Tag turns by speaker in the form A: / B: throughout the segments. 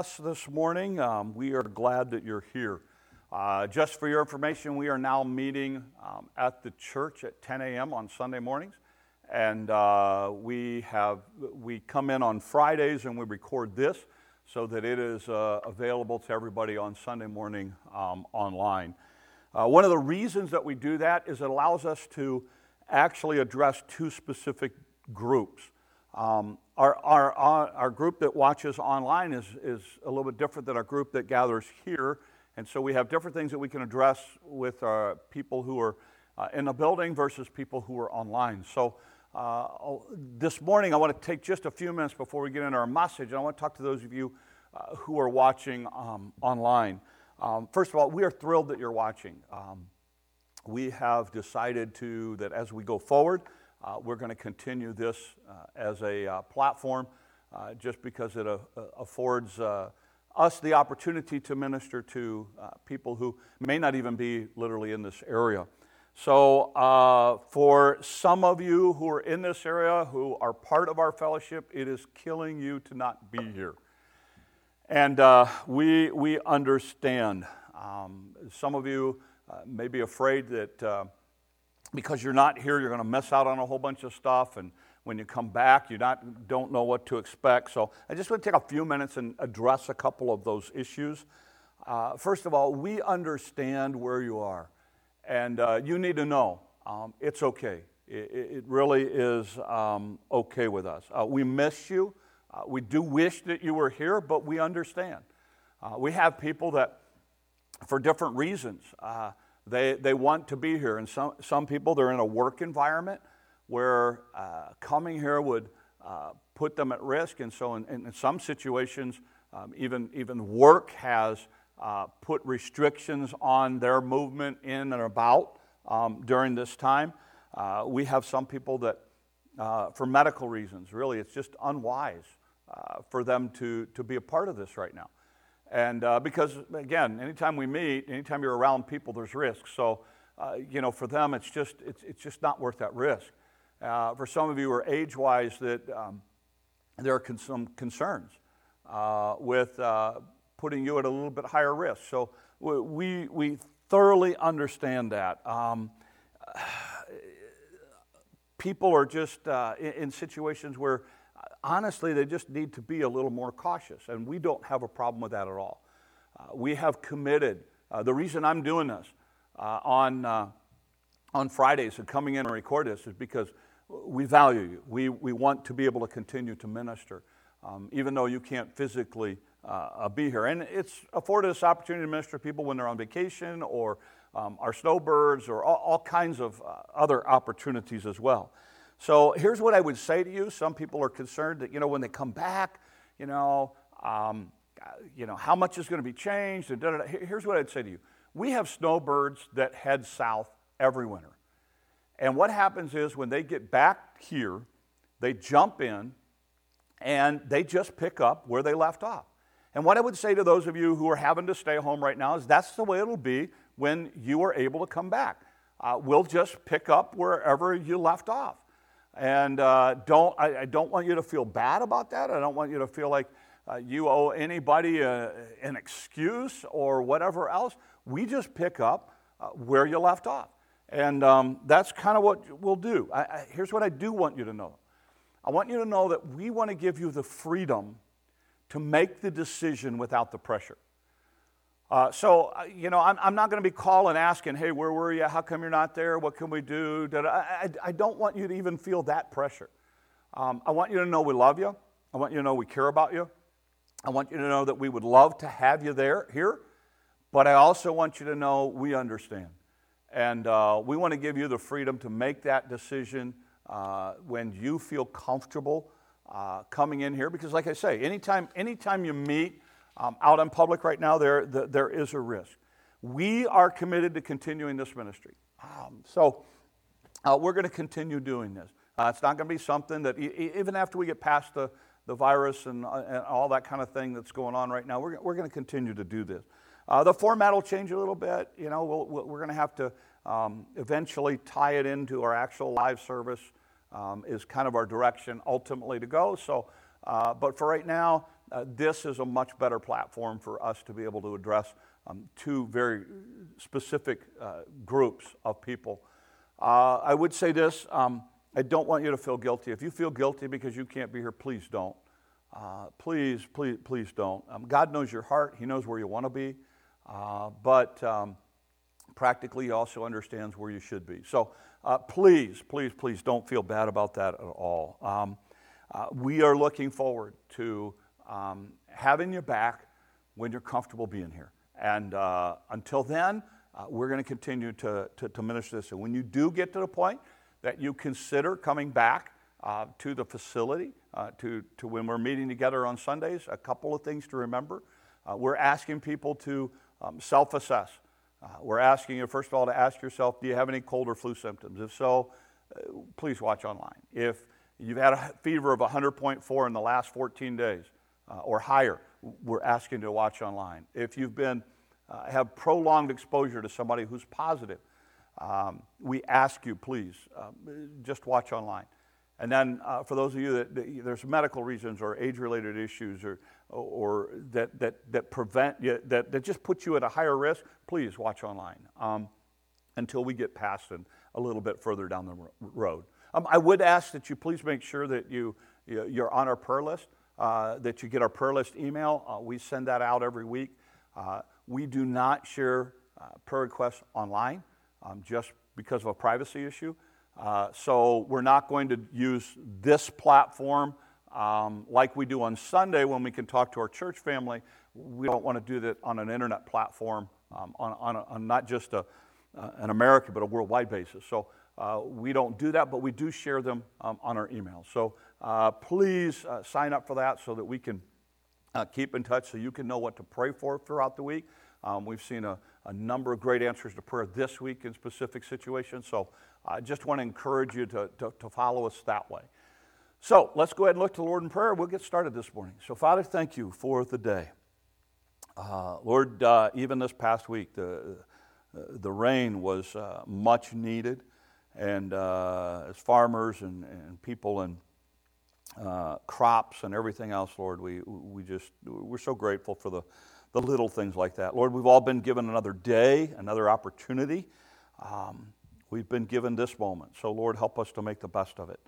A: us this morning. Um, we are glad that you're here. Uh, just for your information, we are now meeting um, at the church at 10 a.m. on Sunday mornings, and uh, we have we come in on Fridays and we record this so that it is uh, available to everybody on Sunday morning um, online. Uh, one of the reasons that we do that is it allows us to actually address two specific groups. Um, our, our, our, group that watches online is, is a little bit different than our group that gathers here. And so we have different things that we can address with uh, people who are uh, in the building versus people who are online. So uh, this morning, I want to take just a few minutes before we get into our message. And I want to talk to those of you uh, who are watching um, online. Um, first of all, we are thrilled that you're watching. Um, we have decided to that as we go forward, we're going to continue this uh, as a uh, platform uh, just because it uh, affords uh, us the opportunity to minister to people who may not even be literally in this area. So, for some of you who are in this area who are part of our fellowship, it is killing you to not be here. And we, we understand. Um, some of you may be afraid that because you're not here, you're going to miss out on a whole bunch of stuff. And when you come back, you not, don't know what to expect. So I just want to take a few minutes and address a couple of those issues. Uh, first of all, we understand where you are. And uh, you need to know um, it's okay. It, it really is um, okay with us. Uh, we miss you. Uh, we do wish that you were here, but we understand. Uh, we have people that, for different reasons, uh, they, they want to be here. And some, some people, they're in a work environment where uh, coming here would uh, put them at risk. And so, in, in some situations, um, even, even work has uh, put restrictions on their movement in and about um, during this time. Uh, we have some people that, uh, for medical reasons, really, it's just unwise uh, for them to, to be a part of this right now. And uh, because, again, anytime we meet, anytime you're around people, there's risk. So, uh, you know, for them, it's just, it's, it's just not worth that risk. Uh, for some of you are age wise, that um, there are con- some concerns uh, with uh, putting you at a little bit higher risk. So, we, we thoroughly understand that. Um, people are just uh, in, in situations where honestly, they just need to be a little more cautious, and we don't have a problem with that at all. Uh, we have committed. Uh, the reason I'm doing this uh, on, uh, on Fridays and coming in and record this is because we value you. We, we want to be able to continue to minister, um, even though you can't physically uh, be here. And it's afforded us opportunity to minister to people when they're on vacation or um, our snowbirds or all, all kinds of uh, other opportunities as well. So here's what I would say to you. Some people are concerned that, you know, when they come back, you know, um, you know, how much is going to be changed? And here's what I'd say to you. We have snowbirds that head south every winter. And what happens is when they get back here, they jump in and they just pick up where they left off. And what I would say to those of you who are having to stay home right now is that's the way it'll be when you are able to come back. Uh, we'll just pick up wherever you left off. And uh, don't, I, I, don't want you to feel bad about that. I don't want you to feel like uh, you owe anybody a, uh, an excuse or whatever else. We just pick up uh, where you left off. And um, that's kind of what we'll do. I, I, here's what I do want you to know I want you to know that we want to give you the freedom to make the decision without the pressure. Uh, so, uh, you know, I'm, I'm not going to be calling asking, hey, where were you? How come you're not there? What can we do? I, I, I don't want you to even feel that pressure. Um, I want you to know we love you. I want you to know we care about you. I want you to know that we would love to have you there, here. But I also want you to know we understand. And uh, we want to give you the freedom to make that decision uh, when you feel comfortable uh, coming in here. Because, like I say, anytime, anytime you meet, um, out in public right now, there, the, there is a risk. We are committed to continuing this ministry. Um, so uh, we're going to continue doing this. Uh, it's not going to be something that, e- even after we get past the, the virus and, uh, and all that kind of thing that's going on right now, we're, we're going to continue to do this. Uh, the format will change a little bit. You know, we we are going to have to um, eventually tie it into our actual live service, um, is kind of our direction ultimately to go. So, uh, but for right now, uh, this is a much better platform for us to be able to address um, two very specific uh, groups of people. Uh, I would say this um, I don't want you to feel guilty. If you feel guilty because you can't be here, please don't. Uh, please, please, please don't. Um, God knows your heart, He knows where you want to be, uh, but um, practically, He also understands where you should be. So please, please, please don't feel bad about that at all. Um, we are looking forward to um, having you back when you're comfortable being here. And uh, until then, uh, we're going to continue to, to, minister this. And when you do get to the point that you consider coming back, uh, to the facility, uh, to, to when we're meeting together on Sundays. A couple of things to remember. Uh, we're asking people to um, self assess. Uh, we're asking you, first of all, to ask yourself do you have any cold or flu symptoms? If so, please watch online. If you've had a fever of 100.4 in the last 14 days uh, or higher, we're asking to watch online. If you've been have prolonged exposure to somebody who's positive, um, we ask you, please, um, just watch online. And then uh, for those of you that, that, there's medical reasons or age-related issues or, or that, that, that prevent you, that, that just put you at a higher risk, please watch online um, until we get past and a little bit further down the road. Um, I would ask that you please make sure that you, you're on our prayer list, uh, that you get our prayer list email. Uh, we send that out every week. Uh, we do not share uh, prayer requests online um, just because of a privacy issue. Uh, so we're not going to use this platform um, like we do on Sunday when we can talk to our church family. We don't want to do that on an internet platform um, on, on, a, on, not just a, uh, an American but a worldwide basis. So uh, we don't do that, but we do share them um, on our email. So uh, please uh, sign up for that so that we can uh, keep in touch so you can know what to pray for throughout the week. Um, we've seen a, a number of great answers to prayer this week in specific situations. So I just want to encourage you to, to, to, follow us that way. So let's go ahead and look to the Lord in prayer. We'll get started this morning. So, Father, thank you for the day. Uh, Lord, even this past week, the, the rain was much needed. And uh, as farmers and, and people and uh, crops and everything else, Lord, we, we just, we're so grateful for the, the little things like that. Lord, we've all been given another day, another opportunity. Um, We've been given this moment. So, Lord, help us to make the best of it.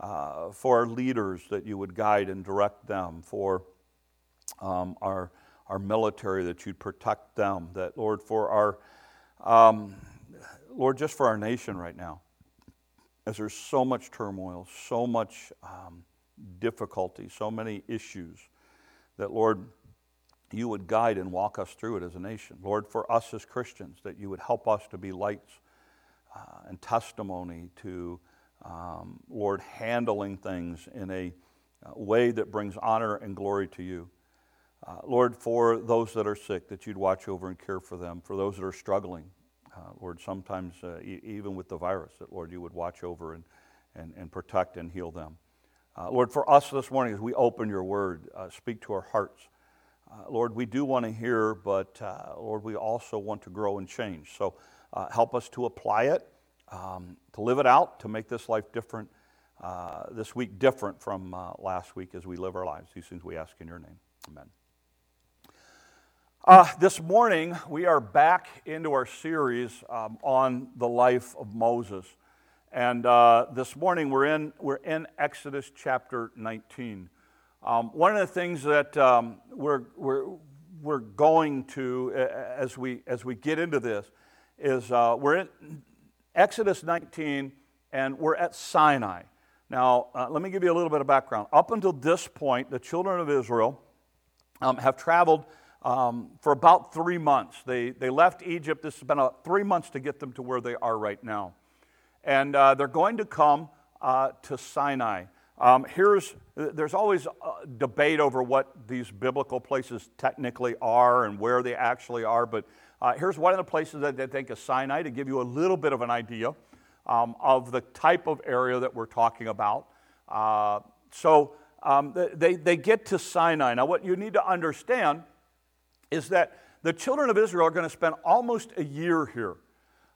A: Uh, for our leaders, that you would guide and direct them. For um, our, our military, that you'd protect them. That, Lord, for our, um, Lord, just for our nation right now, as there's so much turmoil, so much um, difficulty, so many issues, that, Lord, you would guide and walk us through it as a nation. Lord, for us as Christians, that you would help us to be lights uh, and testimony to, um, Lord, handling things in a uh, way that brings honor and glory to you. Uh, Lord, for those that are sick, that you'd watch over and care for them. For those that are struggling, Lord, sometimes uh, e- even with the virus, that, Lord, you would watch over and, and, and protect and heal them. Uh, Lord, for us this morning, as we open your word, speak to our hearts. Lord, we do want to hear, but Lord, we also want to grow and change. So, uh, help us to apply it, um, to live it out, to make this life different, uh, this week different from uh, last week as we live our lives. These things we ask in your name. Amen. Uh, this morning, we are back into our series um, on the life of Moses. And uh, this morning, we're in, we're in Exodus chapter 19. Um, one of the things that um, we're, we're, we're going to, as we, as we get into this, is uh, we're in Exodus 19 and we're at Sinai. Now, uh, let me give you a little bit of background. Up until this point, the children of Israel um, have traveled um, for about three months. They, they left Egypt. This has been about three months to get them to where they are right now. And uh, they're going to come uh, to Sinai. Um, here's, there's always debate over what these biblical places technically are and where they actually are, but uh, here's one of the places that they think is Sinai to give you a little bit of an idea um, of the type of area that we're talking about. Uh, so um, they, they get to Sinai. Now, what you need to understand is that the children of Israel are going to spend almost a year here.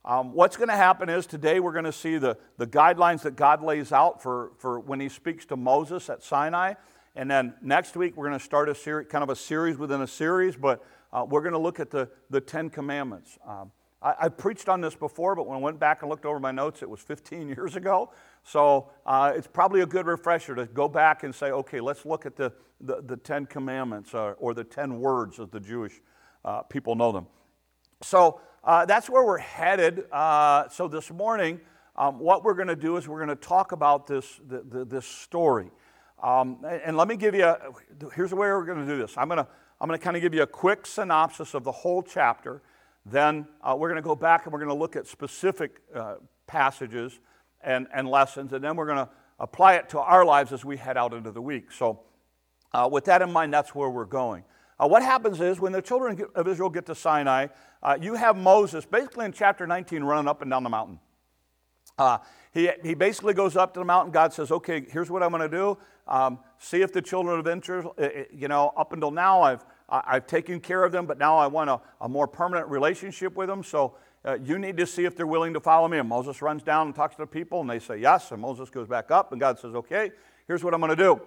A: Um, what's going to happen is today we're going to see the, the guidelines that God lays out for, for when He speaks to Moses at Sinai. And then next week, we're going to start a series, kind of a series within a series, but uh, we're going to look at the, the Ten Commandments. Um, I, I, preached on this before, but when I went back and looked over my notes, it was 15 years ago. So uh, it's probably a good refresher to go back and say, okay, let's look at the, the, the Ten Commandments uh, or the Ten Words as the Jewish uh, people know them. So uh, that's where we're headed. Uh, so this morning, um, what we're going to do is we're going to talk about this, the, the, this story. Um, and let me give you, a, here's the way we're going to do this. I'm going to, I'm going to kind of give you a quick synopsis of the whole chapter. Then uh, we're going to go back and we're going to look at specific uh, passages and, and lessons. And then we're going to apply it to our lives as we head out into the week. So, uh, with that in mind, that's where we're going. Uh, what happens is when the children of Israel get to Sinai, uh, you have Moses basically in chapter 19 running up and down the mountain. Uh, he, he basically goes up to the mountain. God says, Okay, here's what I'm going to do. Um, see if the children of Israel, uh, uh, you know, up until now I've, I've taken care of them, but now I want a, a more permanent relationship with them. So uh, you need to see if they're willing to follow me. And Moses runs down and talks to the people, and they say yes. And Moses goes back up, and God says, Okay, here's what I'm going to do.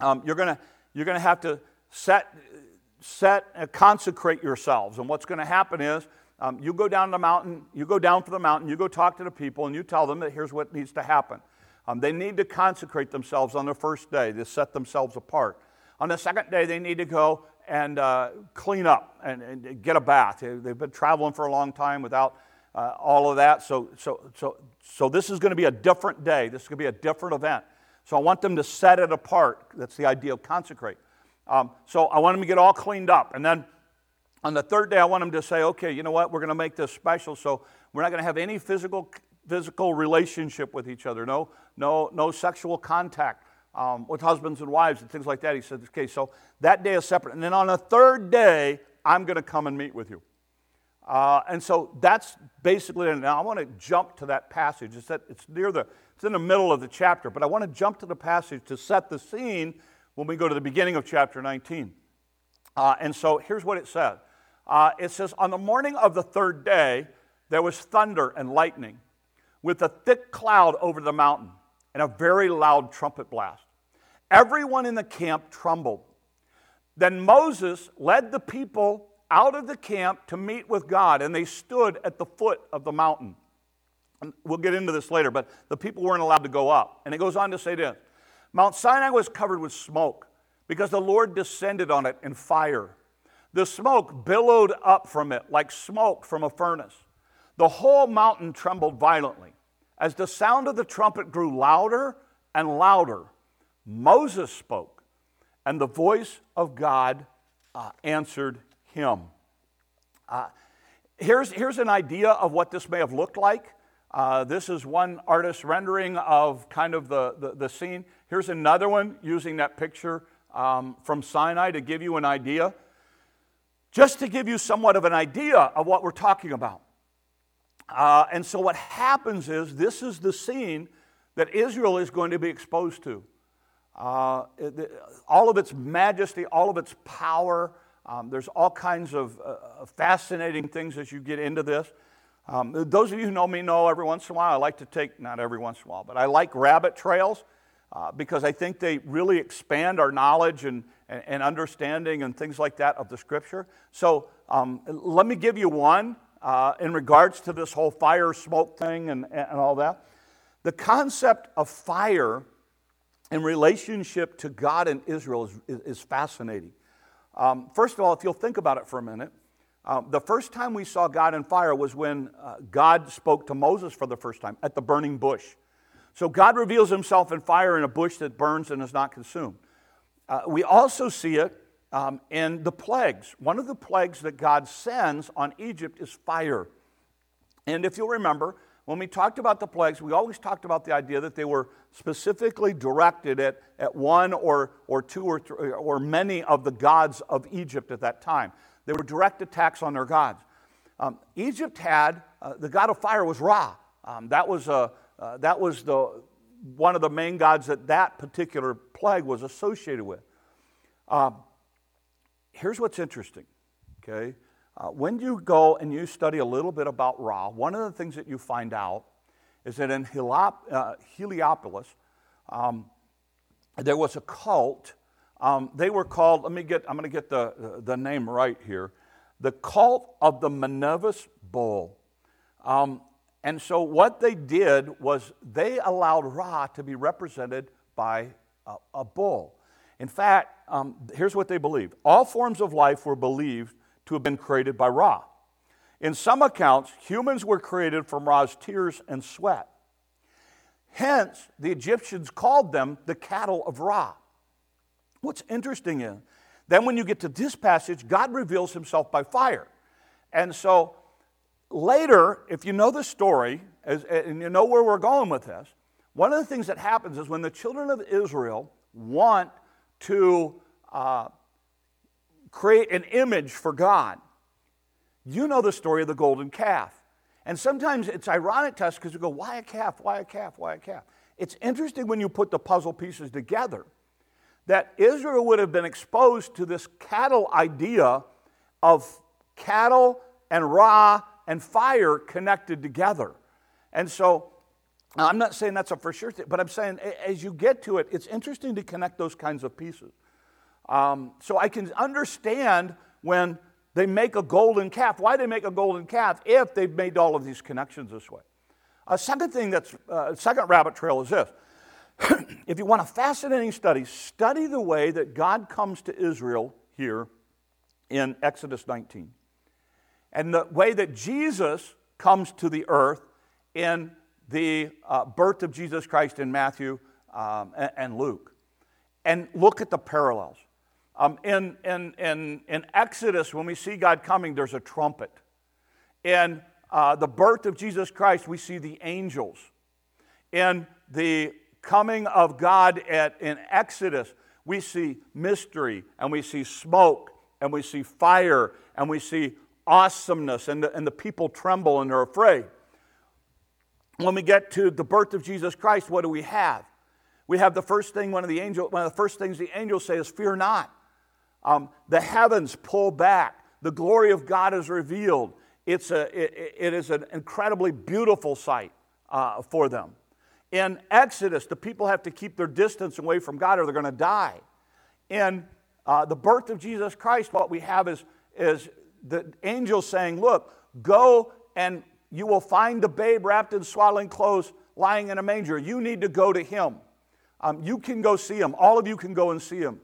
A: Um, you're going you're going to have to set, set, uh, consecrate yourselves. And what's going to happen is, um, you go down the mountain, you go down for the mountain, you go talk to the people, and you tell them that here's what needs to happen. Um, they need to consecrate themselves on the first day, to set themselves apart. On the second day, they need to go and uh, clean up and, and, get a bath. They've been traveling for a long time without uh, all of that. So, so, so, so this is going to be a different day. This is going to be a different event. So I want them to set it apart. That's the idea of consecrate. Um, so I want them to get all cleaned up. And then on the third day, I want them to say, okay, you know what? We're going to make this special. So we're not going to have any physical, physical relationship with each other. No, no, no sexual contact um, with husbands and wives and things like that. He said, okay, so that day is separate. And then on the third day, I'm going to come and meet with you. Uh, and so that's basically it. Now I want to jump to that passage. It's, that, it's near the, it's in the middle of the chapter, but I want to jump to the passage to set the scene when we go to the beginning of chapter 19. Uh, and so here's what it says uh, it says, On the morning of the third day, there was thunder and lightning with a thick cloud over the mountain and a very loud trumpet blast. Everyone in the camp trembled. Then Moses led the people out of the camp to meet with God, and they stood at the foot of the mountain. And we'll get into this later, but the people weren't allowed to go up. And it goes on to say this Mount Sinai was covered with smoke because the Lord descended on it in fire. The smoke billowed up from it like smoke from a furnace. The whole mountain trembled violently. As the sound of the trumpet grew louder and louder, Moses spoke, and the voice of God uh, answered him. Uh, here's, here's an idea of what this may have looked like. Uh, this is one artist's rendering of kind of the, the, the scene. Here's another one using that picture um, from Sinai to give you an idea just to give you somewhat of an idea of what we're talking about. Uh, and so, what happens is this is the scene that Israel is going to be exposed to. Uh, it, all of its majesty, all of its power. Um, there's all kinds of uh, fascinating things as you get into this. Um, those of you who know me know every once in a while I like to take, not every once in a while, but I like rabbit trails uh, because I think they really expand our knowledge and, and, and, understanding and things like that of the scripture. So um, let me give you one uh, in regards to this whole fire smoke thing and, and all that. The concept of fire in relationship to God and Israel is, is, fascinating. Um, first of all, if you'll think about it for a minute, uh, the first time we saw God in fire was when uh, God spoke to Moses for the first time at the burning bush. So God reveals himself in fire in a bush that burns and is not consumed. Uh, we also see it um, in the plagues. One of the plagues that God sends on Egypt is fire. And if you'll remember, when we talked about the plagues, we always talked about the idea that they were specifically directed at, at one or, or two or, three, or many of the gods of Egypt at that time. They were direct attacks on their gods. Um, Egypt had, uh, the god of fire was Ra. Um, that was a, uh, that was the, one of the main gods that that particular plague was associated with. Um, here's what's interesting, okay? Uh, when you go and you study a little bit about Ra, one of the things that you find out is that in Heliop- uh, Heliopolis, um, there was a cult. Um, they were called, let me get, I'm going to get the, the name right here the cult of the Mnevis bull. Um, and so what they did was they allowed Ra to be represented by a, a bull. In fact, um, here's what they believed all forms of life were believed to have been created by Ra. In some accounts, humans were created from Ra's tears and sweat. Hence, the Egyptians called them the cattle of Ra. What's interesting is, then when you get to this passage, God reveals himself by fire. And so later, if you know the story, as, and you know where we're going with this, one of the things that happens is when the children of Israel want to uh, create an image for God, you know the story of the golden calf. And sometimes it's ironic to us because we go, why a calf? Why a calf? Why a calf? It's interesting when you put the puzzle pieces together that Israel would have been exposed to this cattle idea of cattle and Ra and fire connected together. And so I'm not saying that's a for sure thing, but I'm saying as you get to it, it's interesting to connect those kinds of pieces. Um, so I can understand when they make a golden calf. Why they make a golden calf if they've made all of these connections this way? A second thing that's, uh, second rabbit trail is this. if you want a fascinating study, study the way that God comes to Israel here in Exodus 19 and the way that Jesus comes to the earth in the uh, birth of Jesus Christ in Matthew um, and, and Luke. And look at the parallels. Um, in, in, in, in Exodus, when we see God coming, there's a trumpet. In uh, the birth of Jesus Christ, we see the angels. In the coming of God at, in Exodus, we see mystery and we see smoke and we see fire and we see awesomeness and the, and the people tremble and they're afraid. When we get to the birth of Jesus Christ, what do we have? We have the first thing, one of the angels, one of the first things the angels say is, Fear not. Um, the heavens pull back. The glory of God is revealed. It's a, it, it is an incredibly beautiful sight uh, for them. In Exodus, the people have to keep their distance away from God or they're going to die. In uh, the birth of Jesus Christ, what we have is, is the angels saying, Look, go and you will find the babe wrapped in swaddling clothes lying in a manger. You need to go to him. Um, you can go see him. All of you can go and see him.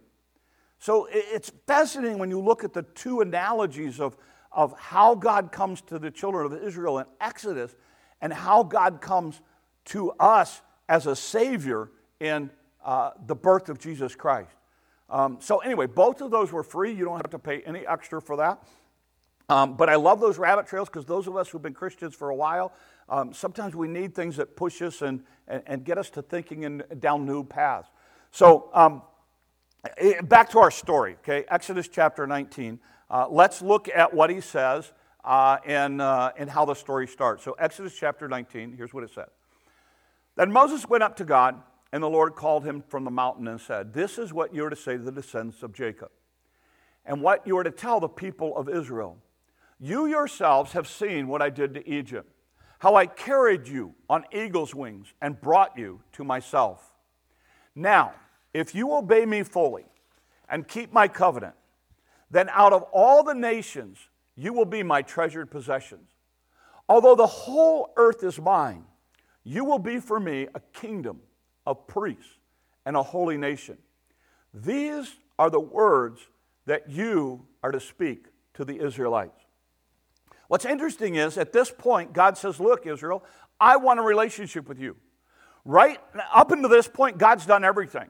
A: So it's fascinating when you look at the two analogies of, of how God comes to the children of Israel in Exodus and how God comes to us as a Savior in uh, the birth of Jesus Christ. Um, so, anyway, both of those were free. You don't have to pay any extra for that. Um, but I love those rabbit trails because those of us who've been Christians for a while, um, sometimes we need things that push us and, and, and, get us to thinking in, down new paths. So, um, eh, back to our story, okay? Exodus chapter 19. Uh, let's look at what he says uh, and, uh, and how the story starts. So, Exodus chapter 19, here's what it says. Then Moses went up to God, and the Lord called him from the mountain and said, This is what you are to say to the descendants of Jacob, and what you are to tell the people of Israel. You yourselves have seen what I did to Egypt, how I carried you on eagle's wings and brought you to myself. Now, if you obey me fully and keep my covenant, then out of all the nations you will be my treasured possessions. Although the whole earth is mine, you will be for me a kingdom of priests and a holy nation. These are the words that you are to speak to the Israelites. What's interesting is at this point, God says, Look, Israel, I want a relationship with you. Right up until this point, God's done everything.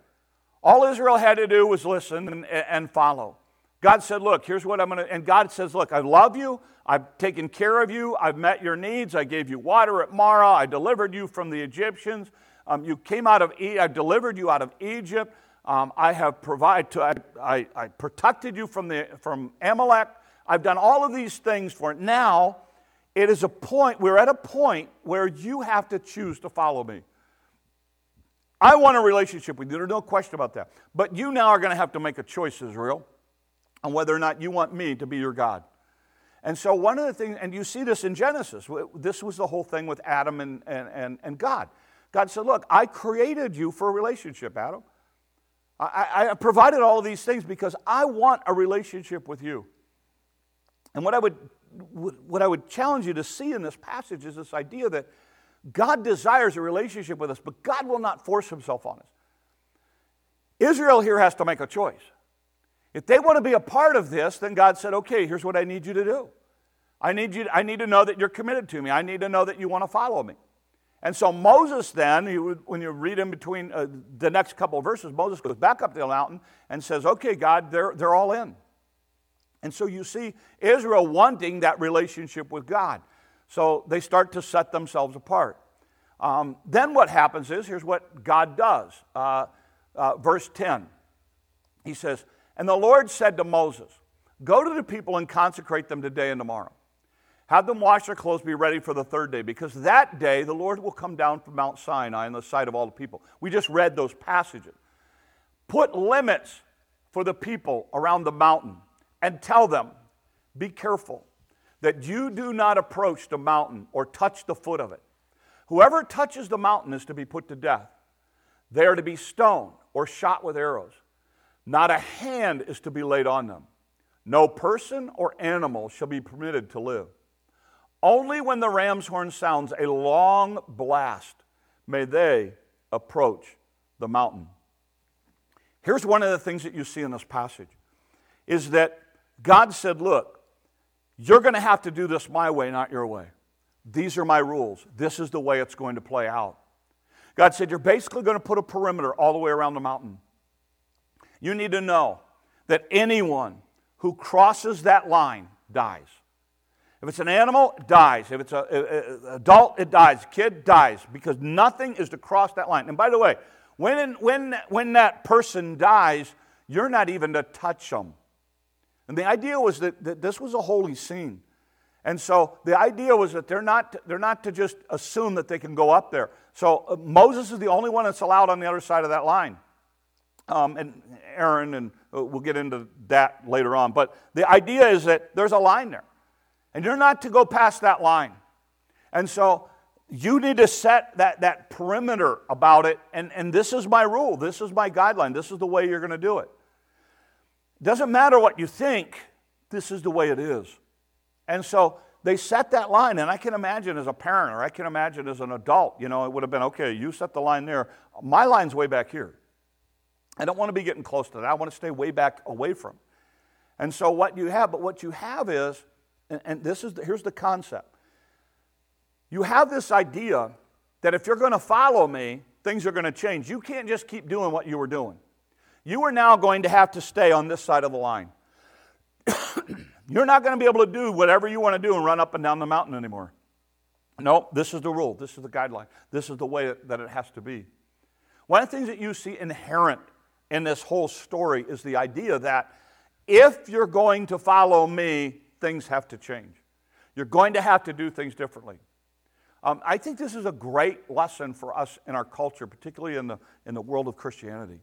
A: All Israel had to do was listen and, and follow. God said, Look, here's what I'm going to, and God says, Look, I love you. I've taken care of you. I've met your needs. I gave you water at Marah. I delivered you from the Egyptians. Um, you came out of, e- I delivered you out of Egypt. Um, I have provided, to, I, I, I protected you from, the, from Amalek. I've done all of these things for it. Now, it is a point, we're at a point where you have to choose to follow me. I want a relationship with you. There's no question about that. But you now are going to have to make a choice, Israel, on whether or not you want me to be your God. And so, one of the things, and you see this in Genesis, this was the whole thing with Adam and, and, and, and God. God said, Look, I created you for a relationship, Adam. I, I provided all of these things because I want a relationship with you. And what I would what I would challenge you to see in this passage is this idea that God desires a relationship with us, but God will not force himself on us. Israel here has to make a choice. If they want to be a part of this, then God said, okay, here's what I need you to do. I need, you, I need to know that you're committed to me. I need to know that you want to follow me. And so Moses then, would, when you read in between uh, the next couple of verses, Moses goes back up to the mountain and says, okay, God, they're, they're all in. And so you see Israel wanting that relationship with God. So they start to set themselves apart. Um, then what happens is here's what God does. Uh, uh, verse 10. He says, And the Lord said to Moses, Go to the people and consecrate them today and tomorrow. Have them wash their clothes, be ready for the third day, because that day the Lord will come down from Mount Sinai in the sight of all the people. We just read those passages. Put limits for the people around the mountain and tell them, Be careful that you do not approach the mountain or touch the foot of it. Whoever touches the mountain is to be put to death. They are to be stoned or shot with arrows. Not a hand is to be laid on them. No person or animal shall be permitted to live. Only when the ram's horn sounds a long blast may they approach the mountain. Here's one of the things that you see in this passage is that God said, Look, you're going to have to do this my way, not your way. These are my rules. This is the way it's going to play out. God said, You're basically going to put a perimeter all the way around the mountain. You need to know that anyone who crosses that line dies. If it's an animal, it dies. If it's an adult, it dies. Kid dies because nothing is to cross that line. And by the way, when, when, when that person dies, you're not even to touch them. And the idea was that, that this was a holy scene. And so the idea was that they're not, they're not to just assume that they can go up there. So uh, Moses is the only one that's allowed on the other side of that line. Um, and Aaron, and uh, we'll get into that later on. But the idea is that there's a line there. And you're not to go past that line. And so you need to set that, that perimeter about it. And, and this is my rule. This is my guideline. This is the way you're going to do it. Doesn't matter what you think, this is the way it is. And so they set that line, and I can imagine as a parent or I can imagine as an adult, you know, it would have been okay, you set the line there. My line's way back here. I don't want to be getting close to that. I want to stay way back away from. And so what you have, but what you have is, and, and this is the, here's the concept. You have this idea that if you're going to follow me, things are going to change. You can't just keep doing what you were doing. You are now going to have to stay on this side of the line. You're not going to be able to do whatever you want to do and run up and down the mountain anymore. No, this is the rule. This is the guideline. This is the way that it has to be. One of the things that you see inherent in this whole story is the idea that if you're going to follow me, things have to change. You're going to have to do things differently. Um, I think this is a great lesson for us in our culture, particularly in the, in the world of Christianity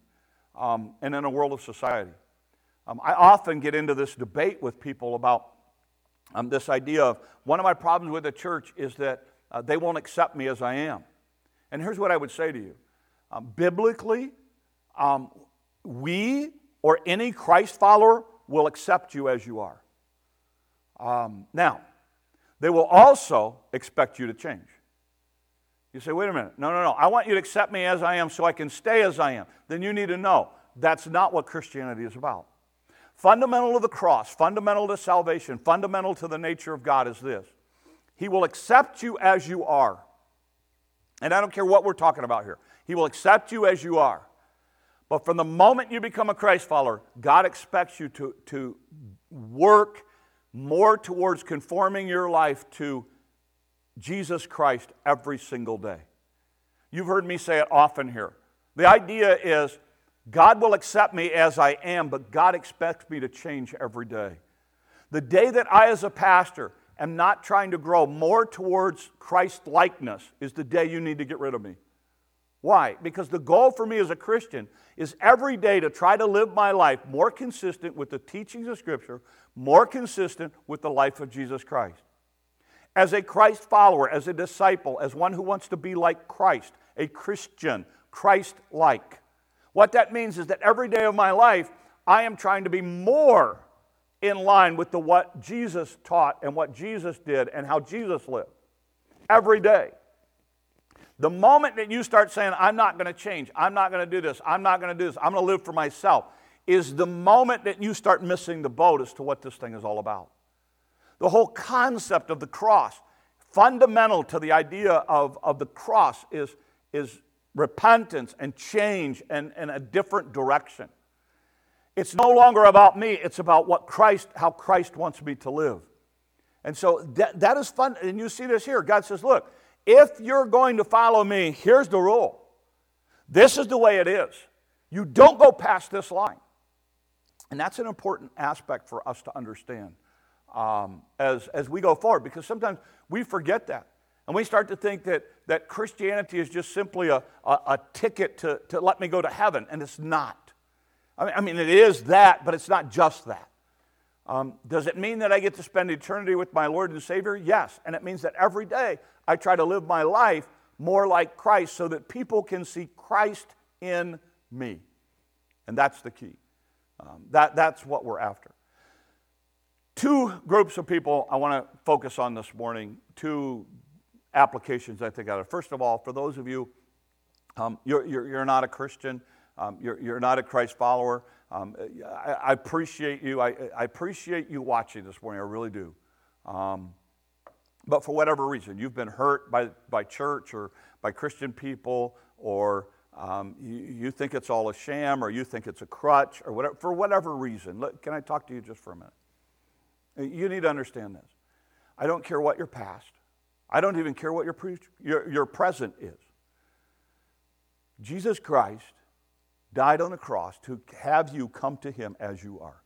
A: um, and in a world of society. Um, I often get into this debate with people about um, this idea of one of my problems with the church is that uh, they won't accept me as I am. And here's what I would say to you um, biblically, um, we or any Christ follower will accept you as you are. Um, now, they will also expect you to change. You say, wait a minute. No, no, no. I want you to accept me as I am so I can stay as I am. Then you need to know that's not what Christianity is about. Fundamental to the cross, fundamental to salvation, fundamental to the nature of God is this He will accept you as you are. And I don't care what we're talking about here, He will accept you as you are. But from the moment you become a Christ follower, God expects you to, to work more towards conforming your life to Jesus Christ every single day. You've heard me say it often here. The idea is God will accept me as I am, but God expects me to change every day. The day that I, as a pastor, am not trying to grow more towards Christ likeness is the day you need to get rid of me. Why? Because the goal for me as a Christian is every day to try to live my life more consistent with the teachings of Scripture, more consistent with the life of Jesus Christ as a Christ follower, as a disciple, as one who wants to be like Christ, a Christian, Christ like. What that means is that every day of my life, I am trying to be more in line with the, what Jesus taught and what Jesus did and how Jesus lived. Every day. The moment that you start saying, I'm not going to change, I'm not going to do this, I'm not going to do this, I'm going to live for myself, is the moment that you start missing the boat as to what this thing is all about. The whole concept of the cross, fundamental to the idea of, of the cross, is, is repentance and change and, and a different direction. It's no longer about me, it's about what Christ, how Christ wants me to live. And so that, that is fun. And you see this here. God says, look, if you're going to follow me, here's the rule. This is the way it is. You don't go past this line. And that's an important aspect for us to understand um, as, as we go forward because sometimes we forget that. And we start to think that, that Christianity is just simply a, a, a ticket to, to let me go to heaven, and it's not. I mean, I mean, it is that, but it's not just that. Um, does it mean that I get to spend eternity with my Lord and Savior? Yes. And it means that every day I try to live my life more like Christ so that people can see Christ in me. And that's the key. Um, that, that's what we're after. Two groups of people I want to focus on this morning, two applications I think out of. First of all, for those of you, um, you're, you're, you're, not a Christian, um, you're, you're not a Christ follower. Um, I, I, appreciate you. I, I, appreciate you watching this morning. I really do. Um, but for whatever reason, you've been hurt by, by church or by Christian people, or um, you, you, think it's all a sham, or you think it's a crutch, or whatever, for whatever reason. Let, can I talk to you just for a minute? You need to understand this. I don't care what your past, I don't even care what your, pre- your, your present is. Jesus Christ died on the cross to have you come to him as you are.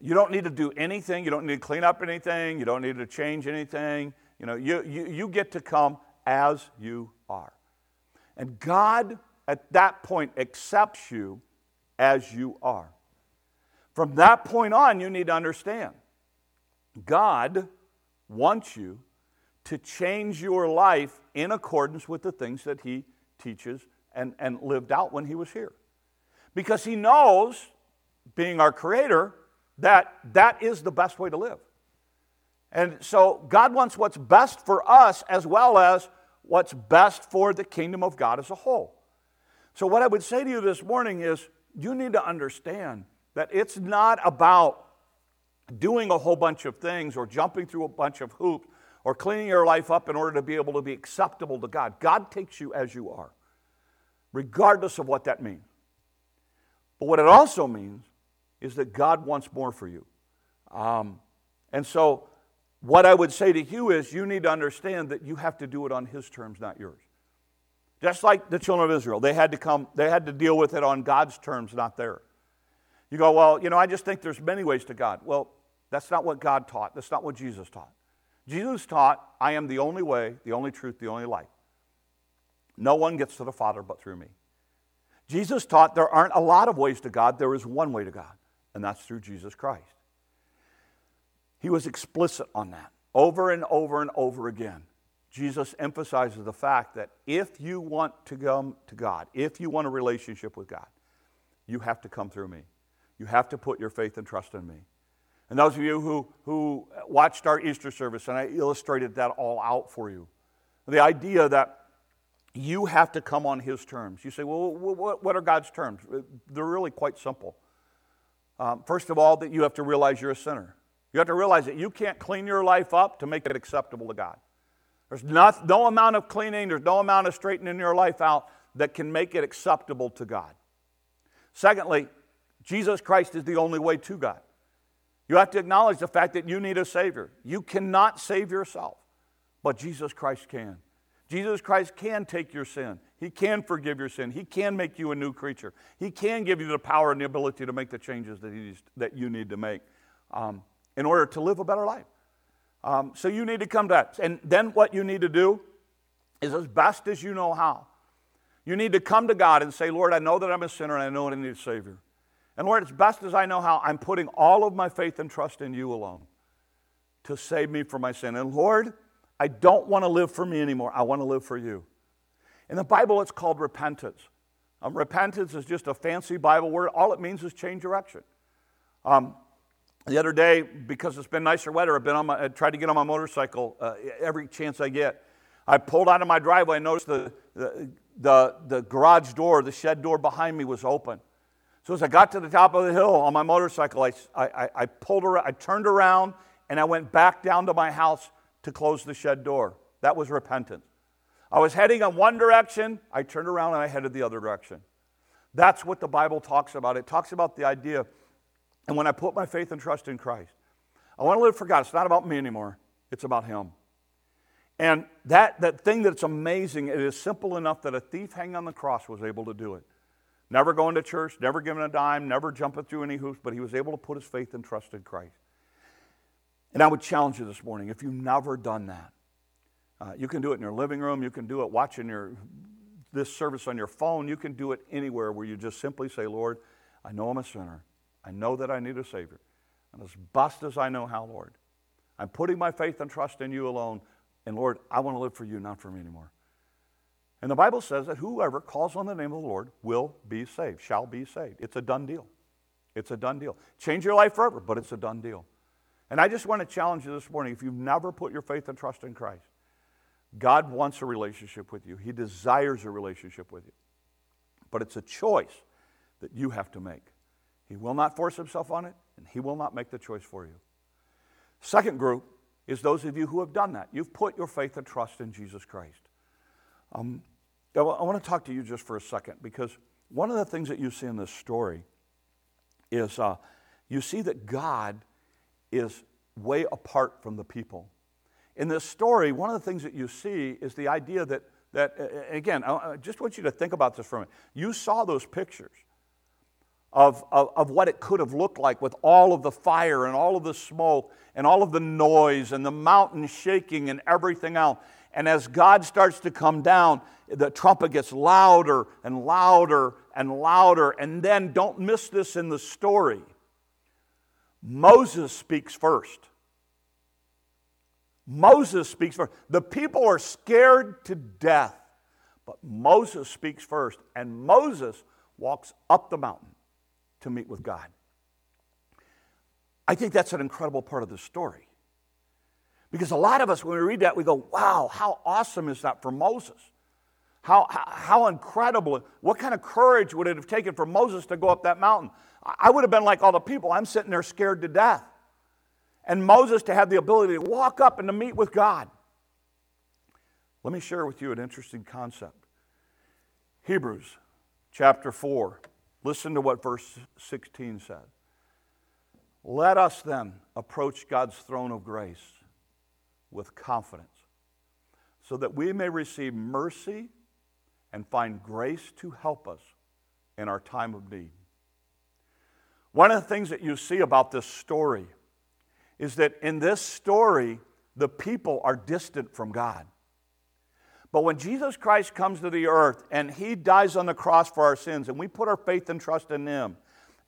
A: You don't need to do anything. You don't need to clean up anything. You don't need to change anything. You know, you, you, you get to come as you are. And God, at that point, accepts you as you are. From that point on, you need to understand God wants you to change your life in accordance with the things that He teaches and, and lived out when He was here. Because He knows, being our Creator, that that is the best way to live. And so God wants what's best for us as well as what's best for the kingdom of God as a whole. So, what I would say to you this morning is you need to understand that it's not about doing a whole bunch of things or jumping through a bunch of hoops or cleaning your life up in order to be able to be acceptable to God. God takes you as you are, regardless of what that means. But what it also means is that God wants more for you. Um, and so, what I would say to you is you need to understand that you have to do it on His terms, not yours. Just like the children of Israel, they had to come, they had to deal with it on God's terms, not theirs. You go, well, you know, I just think there's many ways to God. Well, that's not what God taught. That's not what Jesus taught. Jesus taught, I am the only way, the only truth, the only light. No one gets to the Father but through me. Jesus taught there aren't a lot of ways to God, there is one way to God and that's through Jesus Christ. He was explicit on that over and over and over again. Jesus emphasizes the fact that if you want to come to God, if you want a relationship with God, you have to come through me. You have to put your faith and trust in me. And those of you who, who watched our Easter service, and I illustrated that all out for you, the idea that you have to come on His terms. You say, well, what are God's terms? They're really quite simple. Um, first of all, that you have to realize you're a sinner. You have to realize that you can't clean your life up to make it acceptable to God. There's not, no amount of cleaning, there's no amount of straightening your life out that can make it acceptable to God. Secondly, Jesus Christ is the only way to God. You have to acknowledge the fact that you need a Savior. You cannot save yourself, but Jesus Christ can. Jesus Christ can take your sin. He can forgive your sin. He can make you a new creature. He can give you the power and the ability to make the changes that, he, that you need to make um, in order to live a better life. Um, so you need to come to that. And then what you need to do is as best as you know how. You need to come to God and say, Lord, I know that I'm a sinner and I know that I need a Savior. And Lord, as best as I know how, I'm putting all of my faith and trust in you alone to save me from my sin. And Lord, I don't want to live for me anymore. I want to live for you. In the Bible, it's called repentance. Um, repentance is just a fancy Bible word. All it means is change direction. Um, the other day, because it's been nicer weather, I've been on my, I tried to get on my motorcycle uh, every chance I get. I pulled out of my driveway and noticed the, the, the, the garage door, the shed door behind me was open. So as I got to the top of the hill on my motorcycle, I, I, I pulled around, I turned around, and I went back down to my house to close the shed door. That was repentance. I was heading in one direction, I turned around and I headed the other direction. That's what the Bible talks about. It talks about the idea, and when I put my faith and trust in Christ, I want to live for God. It's not about me anymore, it's about Him. And that, that thing that's amazing, it is simple enough that a thief hanging on the cross was able to do it. Never going to church, never giving a dime, never jumping through any hoops, but he was able to put his faith and trust in Christ. And I would challenge you this morning if you've never done that, uh, you can do it in your living room, you can do it watching your, this service on your phone, you can do it anywhere where you just simply say, Lord, I know I'm a sinner. I know that I need a Savior. And as best as I know how, Lord, I'm putting my faith and trust in you alone. And Lord, I want to live for you, not for me anymore. And the Bible says that whoever calls on the name of the Lord will be saved, shall be saved. It's a done deal. It's a done deal. Change your life forever, but it's a done deal. And I just want to challenge you this morning if you've never put your faith and trust in Christ, God wants a relationship with you. He desires a relationship with you. But it's a choice that you have to make. He will not force himself on it, and he will not make the choice for you. Second group is those of you who have done that. You've put your faith and trust in Jesus Christ. Um, I, want to talk to you just for a second because one of the things that you see in this story is uh, you see that God is way apart from the people. In this story, one of the things that you see is the idea that, that again, I just want you to think about this for a minute. You saw those pictures of, of, of, what it could have looked like with all of the fire and all of the smoke and all of the noise and the mountain shaking and everything else. And as God starts to come down, the trumpet gets louder and louder and louder. And then, don't miss this in the story Moses speaks first. Moses speaks first. The people are scared to death, but Moses speaks first. And Moses walks up the mountain to meet with God. I think that's an incredible part of the story. Because a lot of us, when we read that, we go, wow, how awesome is that for Moses? How, how, incredible. What kind of courage would it have taken for Moses to go up that mountain? I would have been like all the people. I'm sitting there scared to death. And Moses to have the ability to walk up and to meet with God. Let me share with you an interesting concept. Hebrews chapter 4. Listen to what verse 16 said. Let us then approach God's throne of grace with confidence, so that we may receive mercy and find grace to help us in our time of need. One of the things that you see about this story is that in this story, the people are distant from God. But when Jesus Christ comes to the earth and he dies on the cross for our sins, and we put our faith and trust in him,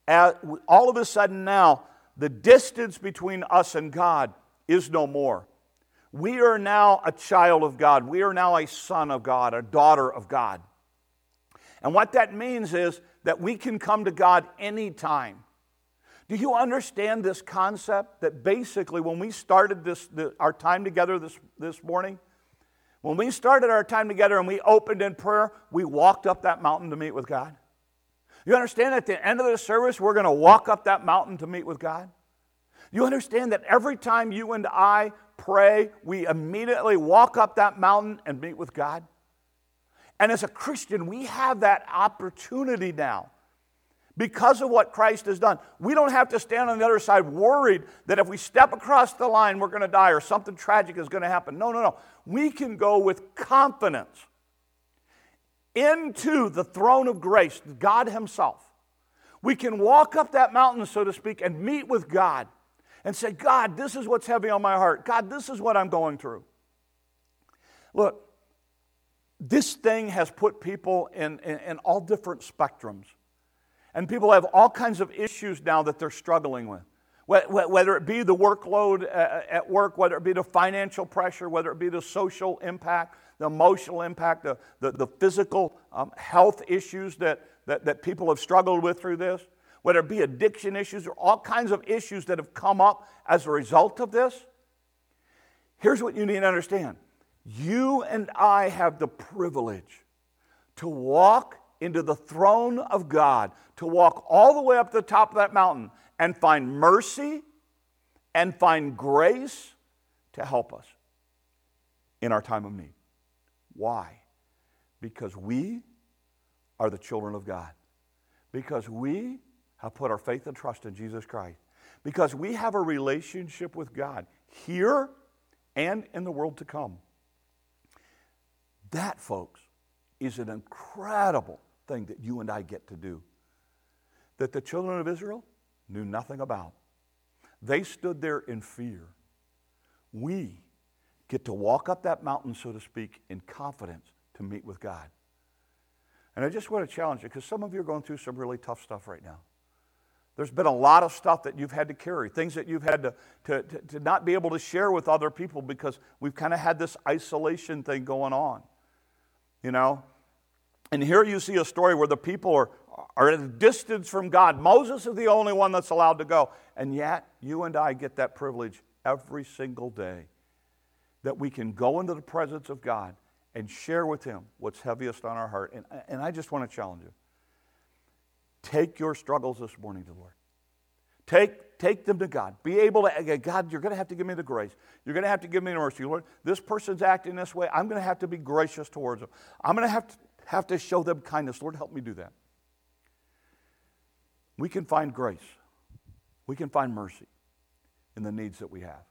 A: all of a sudden now, the distance between us and God is no more. We are now a child of God. We are now a son of God, a daughter of God. And what that means is that we can come to God anytime. Do you understand this concept that basically when we started this, the, our time together this, this morning, when we started our time together and we opened in prayer, we walked up that mountain to meet with God? You understand at the end of the service, we're going to walk up that mountain to meet with God? You understand that every time you and I pray, we immediately walk up that mountain and meet with God? And as a Christian, we have that opportunity now. Because of what Christ has done, we don't have to stand on the other side worried that if we step across the line, we're going to die or something tragic is going to happen. No, no, no. We can go with confidence into the throne of grace, God Himself. We can walk up that mountain, so to speak, and meet with God and say, God, this is what's heavy on my heart. God, this is what I'm going through. Look, this thing has put people in, in, in, all different spectrums. And people have all kinds of issues now that they're struggling with. whether it be the workload uh, at work, whether it be the financial pressure, whether it be the social impact, the emotional impact, the, the, the physical um, health issues that, that, that people have struggled with through this, whether it be addiction issues or all kinds of issues that have come up as a result of this. Here's what you need to understand you and I have the privilege to walk into the throne of God, to walk all the way up to the top of that mountain and find mercy and find grace to help us in our time of need. Why? Because we are the children of God. Because we have put our faith and trust in Jesus Christ. Because we have a relationship with God here and in the world to come. That, folks, is an incredible thing that you and I get to do. That the children of Israel knew nothing about. They stood there in fear. We get to walk up that mountain, so to speak, in confidence to meet with God. And I just want to challenge you because some of you are going through some really tough stuff right now. There's been a lot of stuff that you've had to carry, things that you've had to, to, to, to not be able to share with other people because we've kind of had this isolation thing going on. You know? And here you see a story where the people are, are at a distance from God. Moses is the only one that's allowed to go. And yet, you and I get that privilege every single day that we can go into the presence of God and share with Him what's heaviest on our heart. And, and I just want to challenge you take your struggles this morning to the Lord. Take, take them to God. Be able to, God, you're going to have to give me the grace. You're going to have to give me the mercy. Lord, this person's acting this way. I'm going to have to be gracious towards them. I'm going to have to, have to show them kindness. Lord, help me do that we can find grace. We can find mercy in the needs that we have.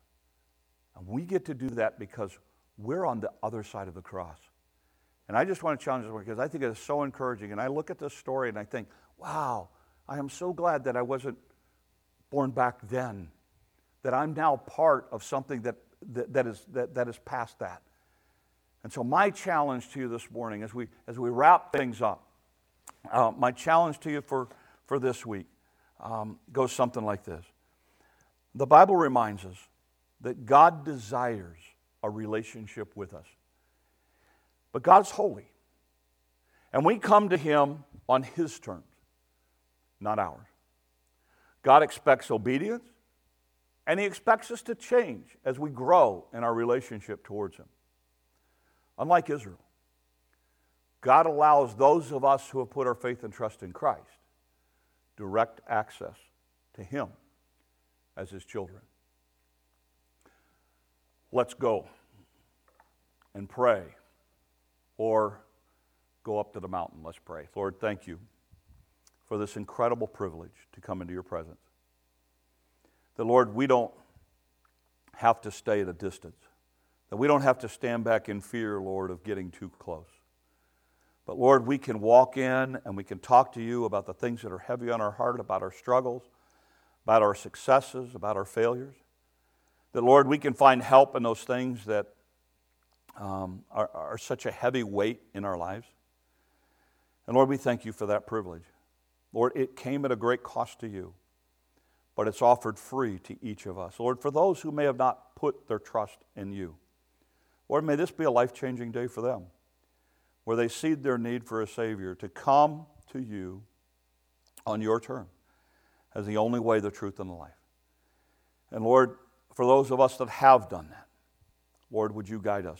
A: And we get to do that because we're on the other side of the cross. And I just want to challenge this one because I think it's so encouraging. And I look at this story and I think, wow, I am so glad that I wasn't born back then, that I'm now part of something that, that, that, is, that, that is past that. And so, my challenge to you this morning as we, as we wrap things up, uh, my challenge to you for for this week um, goes something like this The Bible reminds us that God desires a relationship with us, but God's holy. And we come to Him on His terms, not ours. God expects obedience, and He expects us to change as we grow in our relationship towards Him. Unlike Israel, God allows those of us who have put our faith and trust in Christ direct access to Him as His children. Let's go and pray or go up to the mountain. Let's pray. Lord, thank you for this incredible privilege to come into your presence. That, Lord, we don't have to stay at a distance, that we don't have to stand back in fear, Lord, of getting too close. But Lord, we can walk in and we can talk to you about the things that are heavy on our heart, about our struggles, about our successes, about our failures. That, Lord, we can find help in those things that um, are, are such a heavy weight in our lives. And Lord, we thank you for that privilege. Lord, it came at a great cost to you, but it's offered free to each of us. Lord, for those who may have not put their trust in you, Lord, may this be a life changing day for them where they see their need for a Savior, to come to you on your terms as the only way, the truth, and the life. And Lord, for those of us that have done that, Lord, would you guide us?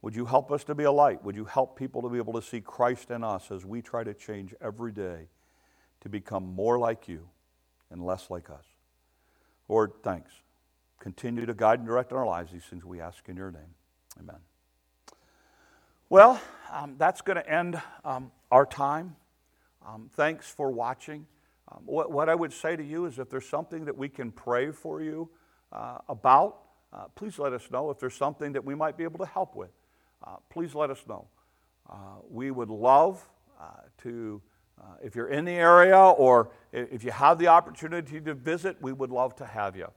A: Would you help us to be a light? Would you help people to be able to see Christ in us as we try to change every day to become more like you and less like us? Lord, thanks. Continue to guide and direct our lives. These things we ask in your name. Amen. Well, um, that's going to end um, our time. Um, thanks for watching. Um, what, what, I would say to you is if there's something that we can pray for you uh, about, uh, please let us know. If there's something that we might be able to help with, uh, please let us know. Uh, we would love uh, to, uh, if you're in the area or if you have the opportunity to visit, we would love to have you.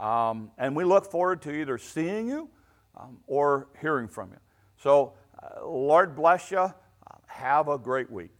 A: Um, and we look forward to either seeing you um, or hearing from you. So, Lord bless you. Have a great week.